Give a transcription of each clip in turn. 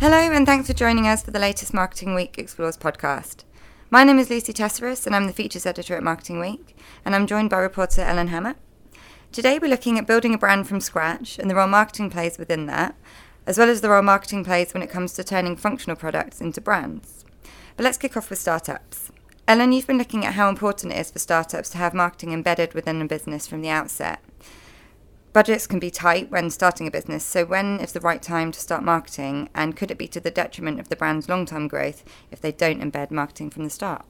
Hello, and thanks for joining us for the latest Marketing Week Explores podcast. My name is Lucy Tesseras, and I'm the features editor at Marketing Week, and I'm joined by reporter Ellen Hammer. Today, we're looking at building a brand from scratch and the role marketing plays within that, as well as the role marketing plays when it comes to turning functional products into brands. But let's kick off with startups. Ellen, you've been looking at how important it is for startups to have marketing embedded within a business from the outset. Budgets can be tight when starting a business, so when is the right time to start marketing, and could it be to the detriment of the brand's long term growth if they don't embed marketing from the start?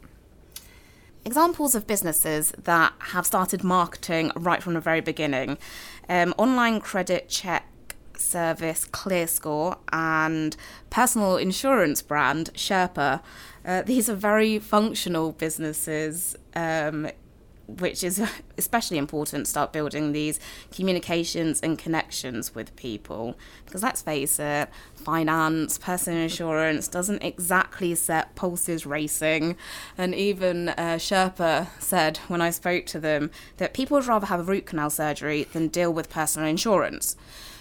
Examples of businesses that have started marketing right from the very beginning um, online credit check service ClearScore and personal insurance brand Sherpa. Uh, these are very functional businesses um, which is especially important, start building these communications and connections with people. Because let's face it, finance, personal insurance doesn't exactly set pulses racing. And even uh, Sherpa said when I spoke to them that people would rather have a root canal surgery than deal with personal insurance.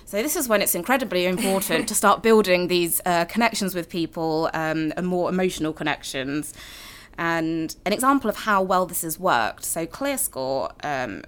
So this is when it's incredibly important to start building these uh, connections with people um, and more emotional connections. And an example of how well this has worked so, ClearScore um,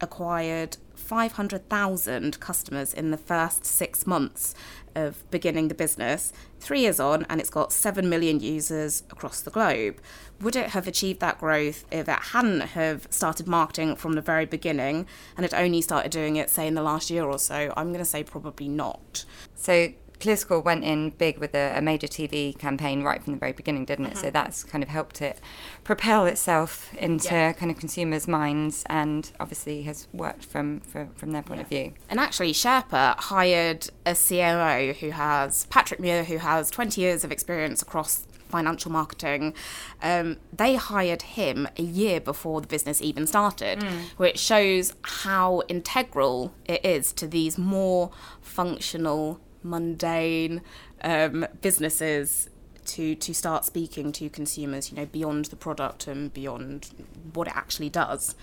acquired 500,000 customers in the first six months of beginning the business. Three years on, and it's got 7 million users across the globe. Would it have achieved that growth if it hadn't have started marketing from the very beginning and it only started doing it, say, in the last year or so? I'm going to say probably not. So ClearScore went in big with a, a, major TV campaign right from the very beginning, didn't it? Mm-hmm. So that's kind of helped it propel itself into yeah. kind of consumers' minds, and obviously has worked from from, from their point yeah. of view. And actually, Sherpa hired a CMO who has Patrick Muir, who has 20 years of experience across financial marketing, um, they hired him a year before the business even started, mm. which shows how integral it is to these more functional mundane um, businesses to to start speaking to consumers, you know, beyond the product and beyond what it actually does.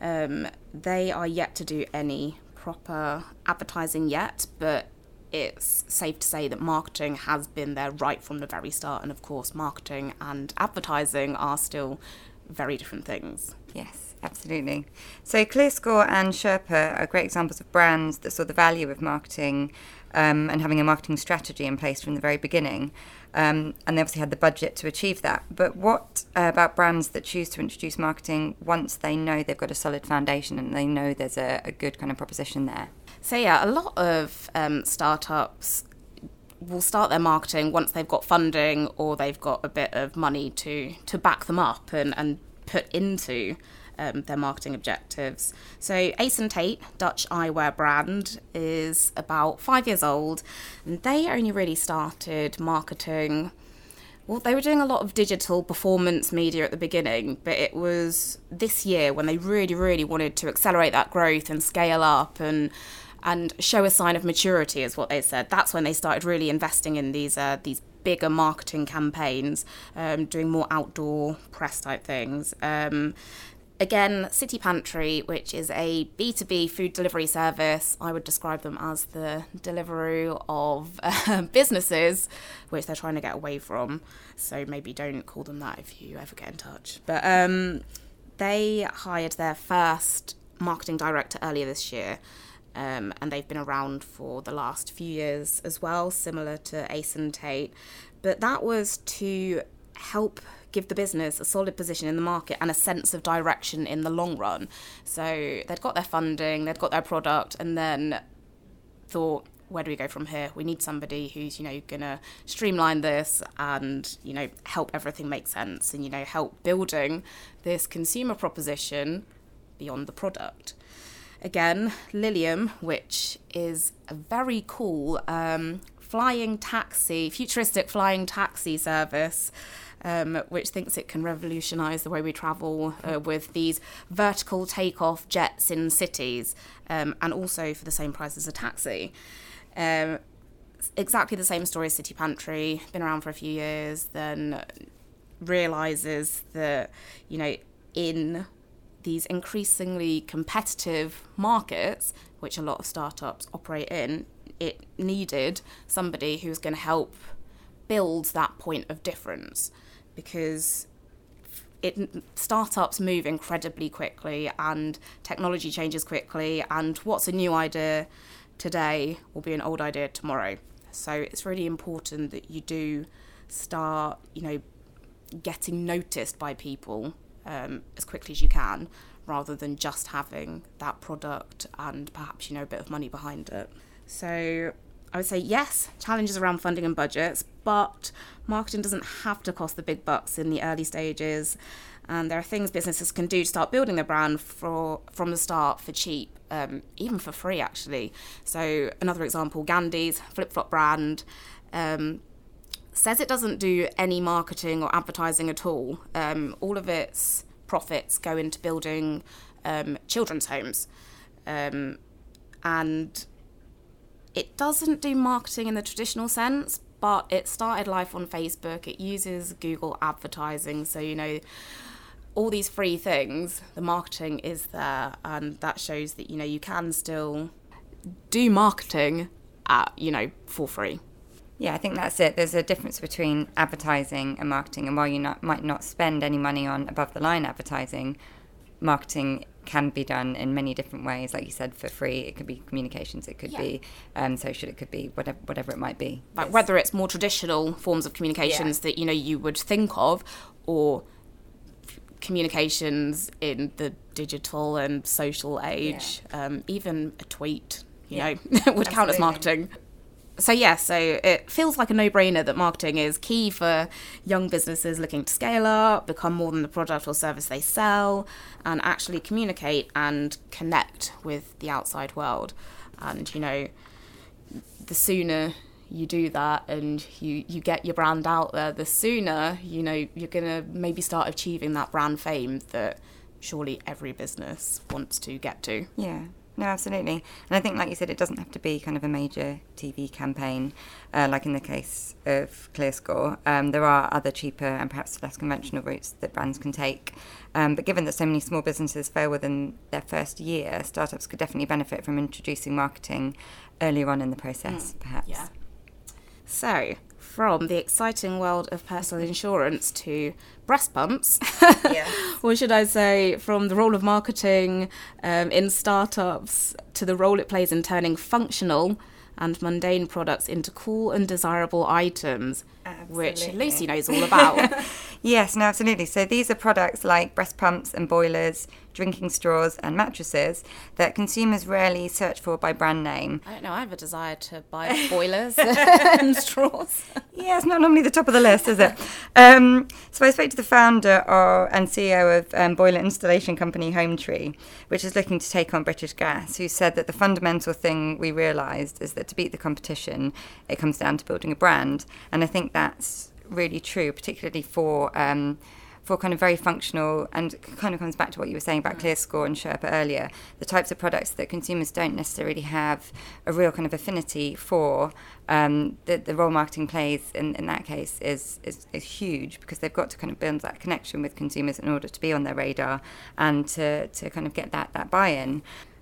Um, they are yet to do any proper advertising yet, but it's safe to say that marketing has been there right from the very start. And of course, marketing and advertising are still very different things. Yes, absolutely. So, ClearScore and Sherpa are great examples of brands that saw the value of marketing um, and having a marketing strategy in place from the very beginning. Um, and they obviously had the budget to achieve that. But what uh, about brands that choose to introduce marketing once they know they've got a solid foundation and they know there's a, a good kind of proposition there? So, yeah, a lot of um, startups will start their marketing once they've got funding or they've got a bit of money to, to back them up and, and put into um, their marketing objectives. So, Ace and Tate, Dutch eyewear brand, is about five years old, and they only really started marketing. Well, they were doing a lot of digital performance media at the beginning, but it was this year when they really, really wanted to accelerate that growth and scale up and and show a sign of maturity, is what they said. That's when they started really investing in these uh, these bigger marketing campaigns, um, doing more outdoor press type things. Um, Again, City Pantry, which is a B2B food delivery service, I would describe them as the Deliveroo of uh, businesses, which they're trying to get away from. So maybe don't call them that if you ever get in touch. But um, they hired their first marketing director earlier this year. Um, and they've been around for the last few years as well, similar to Ace and Tate. But that was to help give the business a solid position in the market and a sense of direction in the long run. So they'd got their funding, they'd got their product, and then thought, where do we go from here? We need somebody who's, you know, gonna streamline this and, you know, help everything make sense and, you know, help building this consumer proposition beyond the product. Again, Lilium, which is a very cool um, flying taxi, futuristic flying taxi service um, which thinks it can revolutionise the way we travel uh, with these vertical takeoff jets in cities, um, and also for the same price as a taxi. Um, exactly the same story as City Pantry, been around for a few years, then realizes that, you know, in these increasingly competitive markets, which a lot of startups operate in, it needed somebody who was going to help build that point of difference because it startups move incredibly quickly and technology changes quickly and what's a new idea today will be an old idea tomorrow. So it's really important that you do start you know getting noticed by people um, as quickly as you can rather than just having that product and perhaps you know a bit of money behind it so I would say yes, challenges around funding and budgets, but marketing doesn't have to cost the big bucks in the early stages. And there are things businesses can do to start building their brand for from the start for cheap, um, even for free actually. So another example, Gandys flip flop brand. Um, says it doesn't do any marketing or advertising at all. Um, all of its profits go into building um, children's homes. Um, and it doesn't do marketing in the traditional sense, but it started life on Facebook. It uses Google advertising. So, you know, all these free things, the marketing is there. And that shows that, you know, you can still do marketing at, you know, for free. Yeah, I think that's it. There's a difference between advertising and marketing, and while you not, might not spend any money on above the line advertising, marketing can be done in many different ways. Like you said, for free, it could be communications, it could yeah. be um, social, it could be whatever, whatever it might be. Like whether it's more traditional forms of communications yeah. that you know you would think of, or communications in the digital and social age. Yeah. Um, even a tweet, you know, would Absolutely. count as marketing so yeah, so it feels like a no-brainer that marketing is key for young businesses looking to scale up, become more than the product or service they sell, and actually communicate and connect with the outside world. And you know, the sooner you do that and you you get your brand out there, the sooner you know you're gonna maybe start achieving that brand fame that surely every business wants to get to. Yeah. No, absolutely. And I think, like you said, it doesn't have to be kind of a major TV campaign, uh, like in the case of ClearScore. Um, there are other cheaper and perhaps less conventional routes that brands can take. Um, but given that so many small businesses fail within their first year, startups could definitely benefit from introducing marketing earlier on in the process, mm, perhaps. Yeah. So, from the exciting world of personal insurance to breast pumps, yes. or should I say, from the role of marketing um, in startups to the role it plays in turning functional and mundane products into cool and desirable items, absolutely. which Lucy knows all about. yes, no, absolutely. So these are products like breast pumps and boilers, drinking straws, and mattresses that consumers rarely search for by brand name. I don't know. I have a desire to buy boilers and straws. Yeah, it's not normally the top of the list, is it? Um, so I spoke to the founder or, and CEO of um, boiler installation company HomeTree, which is looking to take on British Gas, who said that the fundamental thing we realised is that to beat the competition, it comes down to building a brand, and I think that's really true, particularly for. Um, for kind of very functional and kind of comes back to what you were saying about mm. ClearScore and Sherpa earlier, the types of products that consumers don't necessarily have a real kind of affinity for. Um, the, the role marketing plays in, in that case is, is, is huge because they've got to kind of build that connection with consumers in order to be on their radar and to, to kind of get that, that buy-in.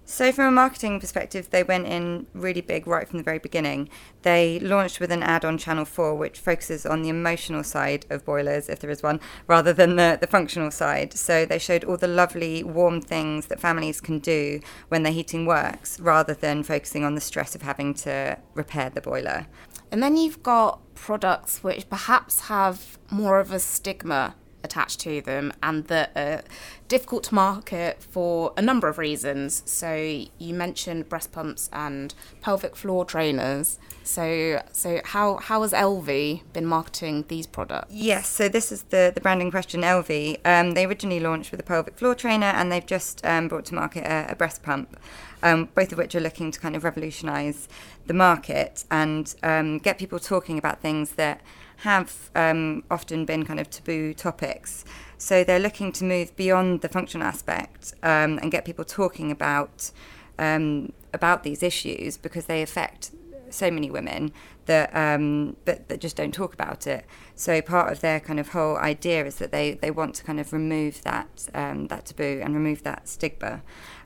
So, from a marketing perspective, they went in really big right from the very beginning. They launched with an ad on Channel 4, which focuses on the emotional side of boilers, if there is one, rather than the, the functional side. So, they showed all the lovely, warm things that families can do when their heating works, rather than focusing on the stress of having to repair the boiler. And then you've got products which perhaps have more of a stigma attached to them and that are difficult to market for a number of reasons. So you mentioned breast pumps and pelvic floor trainers. So so how how has Elvie been marketing these products? Yes, so this is the the branding question. Elvie, um, they originally launched with a pelvic floor trainer, and they've just um, brought to market a, a breast pump. Um, both of which are looking to kind of revolutionise the market and um, get people talking about things that have um, often been kind of taboo topics. So they're looking to move beyond the functional aspect um, and get people talking about um, about these issues because they affect so many women that um, that, that just don't talk about it. So part of their kind of whole idea is that they, they want to kind of remove that um, that taboo and remove that stigma.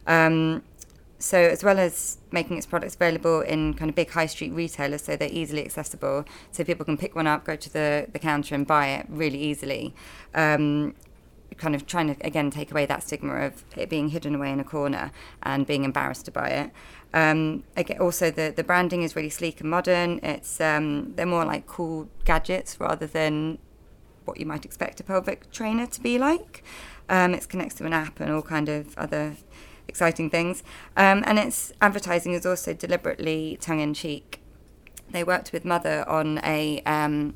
Um, so as well as making its products available in kind of big high street retailers so they're easily accessible so people can pick one up go to the, the counter and buy it really easily. Um, kind of trying to again take away that stigma of it being hidden away in a corner and being embarrassed to buy it. Um, again, also the, the branding is really sleek and modern. It's um, they're more like cool gadgets rather than what you might expect a pelvic trainer to be like. Um, it's connected to an app and all kind of other exciting things. Um, and its advertising is also deliberately tongue in cheek. They worked with Mother on a um,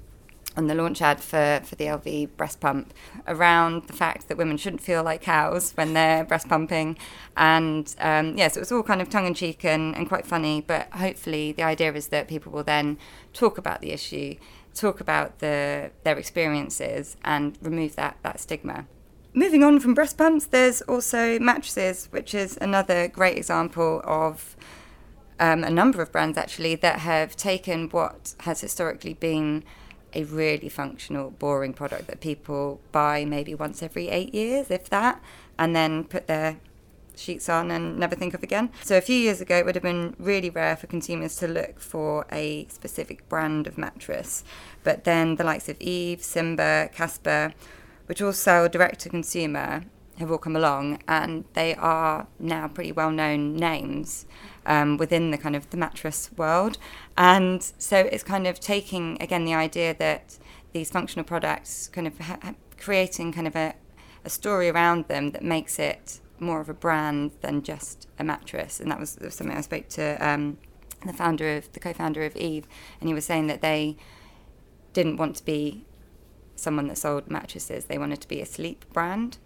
on the launch ad for, for the Elvie breast pump around the fact that women shouldn't feel like cows when they're breast pumping. And um, yes, yeah, so it was all kind of tongue in cheek and, and quite funny. But hopefully, the idea is that people will then talk about the issue, talk about the, their experiences, and remove that, that stigma. Moving on from breast pumps, there's also mattresses, which is another great example of um, a number of brands actually that have taken what has historically been a really functional, boring product that people buy maybe once every eight years, if that, and then put their sheets on and never think of again. So a few years ago, it would have been really rare for consumers to look for a specific brand of mattress. But then the likes of Eve, Simba, Casper, which also direct to consumer, have all come along, and they are now pretty well known names um, within the kind of the mattress world. And so it's kind of taking again the idea that these functional products kind of ha- creating kind of a, a story around them that makes it more of a brand than just a mattress. And that was, that was something I spoke to um, the founder of the co-founder of Eve, and he was saying that they didn't want to be someone that sold mattresses. They wanted to be a sleep brand.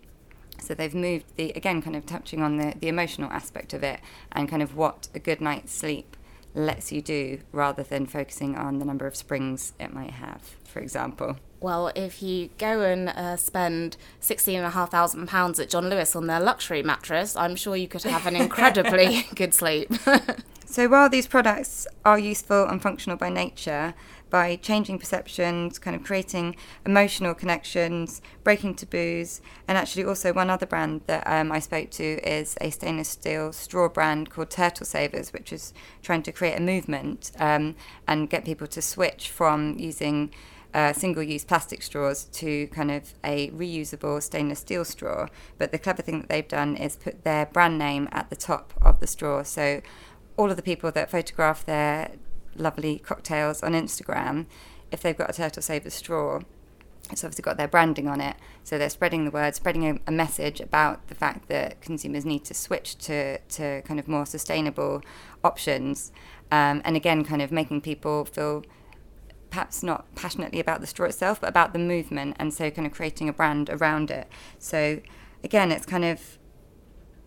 So they've moved the again kind of touching on the, the emotional aspect of it and kind of what a good night's sleep lets you do rather than focusing on the number of springs it might have, for example. Well, if you go and uh, spend sixteen and a half thousand pounds at John Lewis on their luxury mattress, I'm sure you could have an incredibly good sleep. so while these products are useful and functional by nature, by changing perceptions, kind of creating emotional connections, breaking taboos, and actually also one other brand that um, I spoke to is a stainless steel straw brand called Turtle Savers, which is trying to create a movement um, and get people to switch from using uh, single-use plastic straws to kind of a reusable stainless steel straw. But the clever thing that they've done is put their brand name at the top of the straw, so all of the people that photograph their lovely cocktails on Instagram, if they've got a Turtle Saver straw, it's obviously got their branding on it. So they're spreading the word, spreading a, a, message about the fact that consumers need to switch to, to kind of more sustainable options. Um, and again, kind of making people feel perhaps not passionately about the straw itself, but about the movement. And so kind of creating a brand around it. So again, it's kind of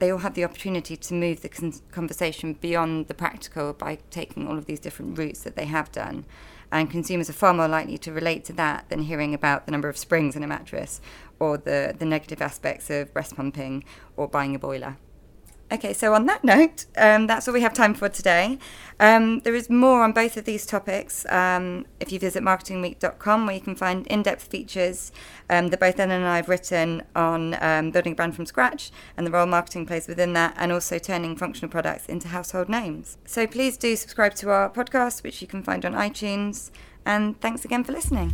they all have the opportunity to move the con- conversation beyond the practical by taking all of these different routes that they have done. And consumers are far more likely to relate to that than hearing about the number of springs in a mattress or the, the negative aspects of breast pumping or buying a boiler. Okay, so on that note, um, that's all we have time for today. Um, there is more on both of these topics um, if you visit marketingweek.com, where you can find in depth features um, that both Ellen and I have written on um, building a brand from scratch and the role marketing plays within that, and also turning functional products into household names. So please do subscribe to our podcast, which you can find on iTunes. And thanks again for listening.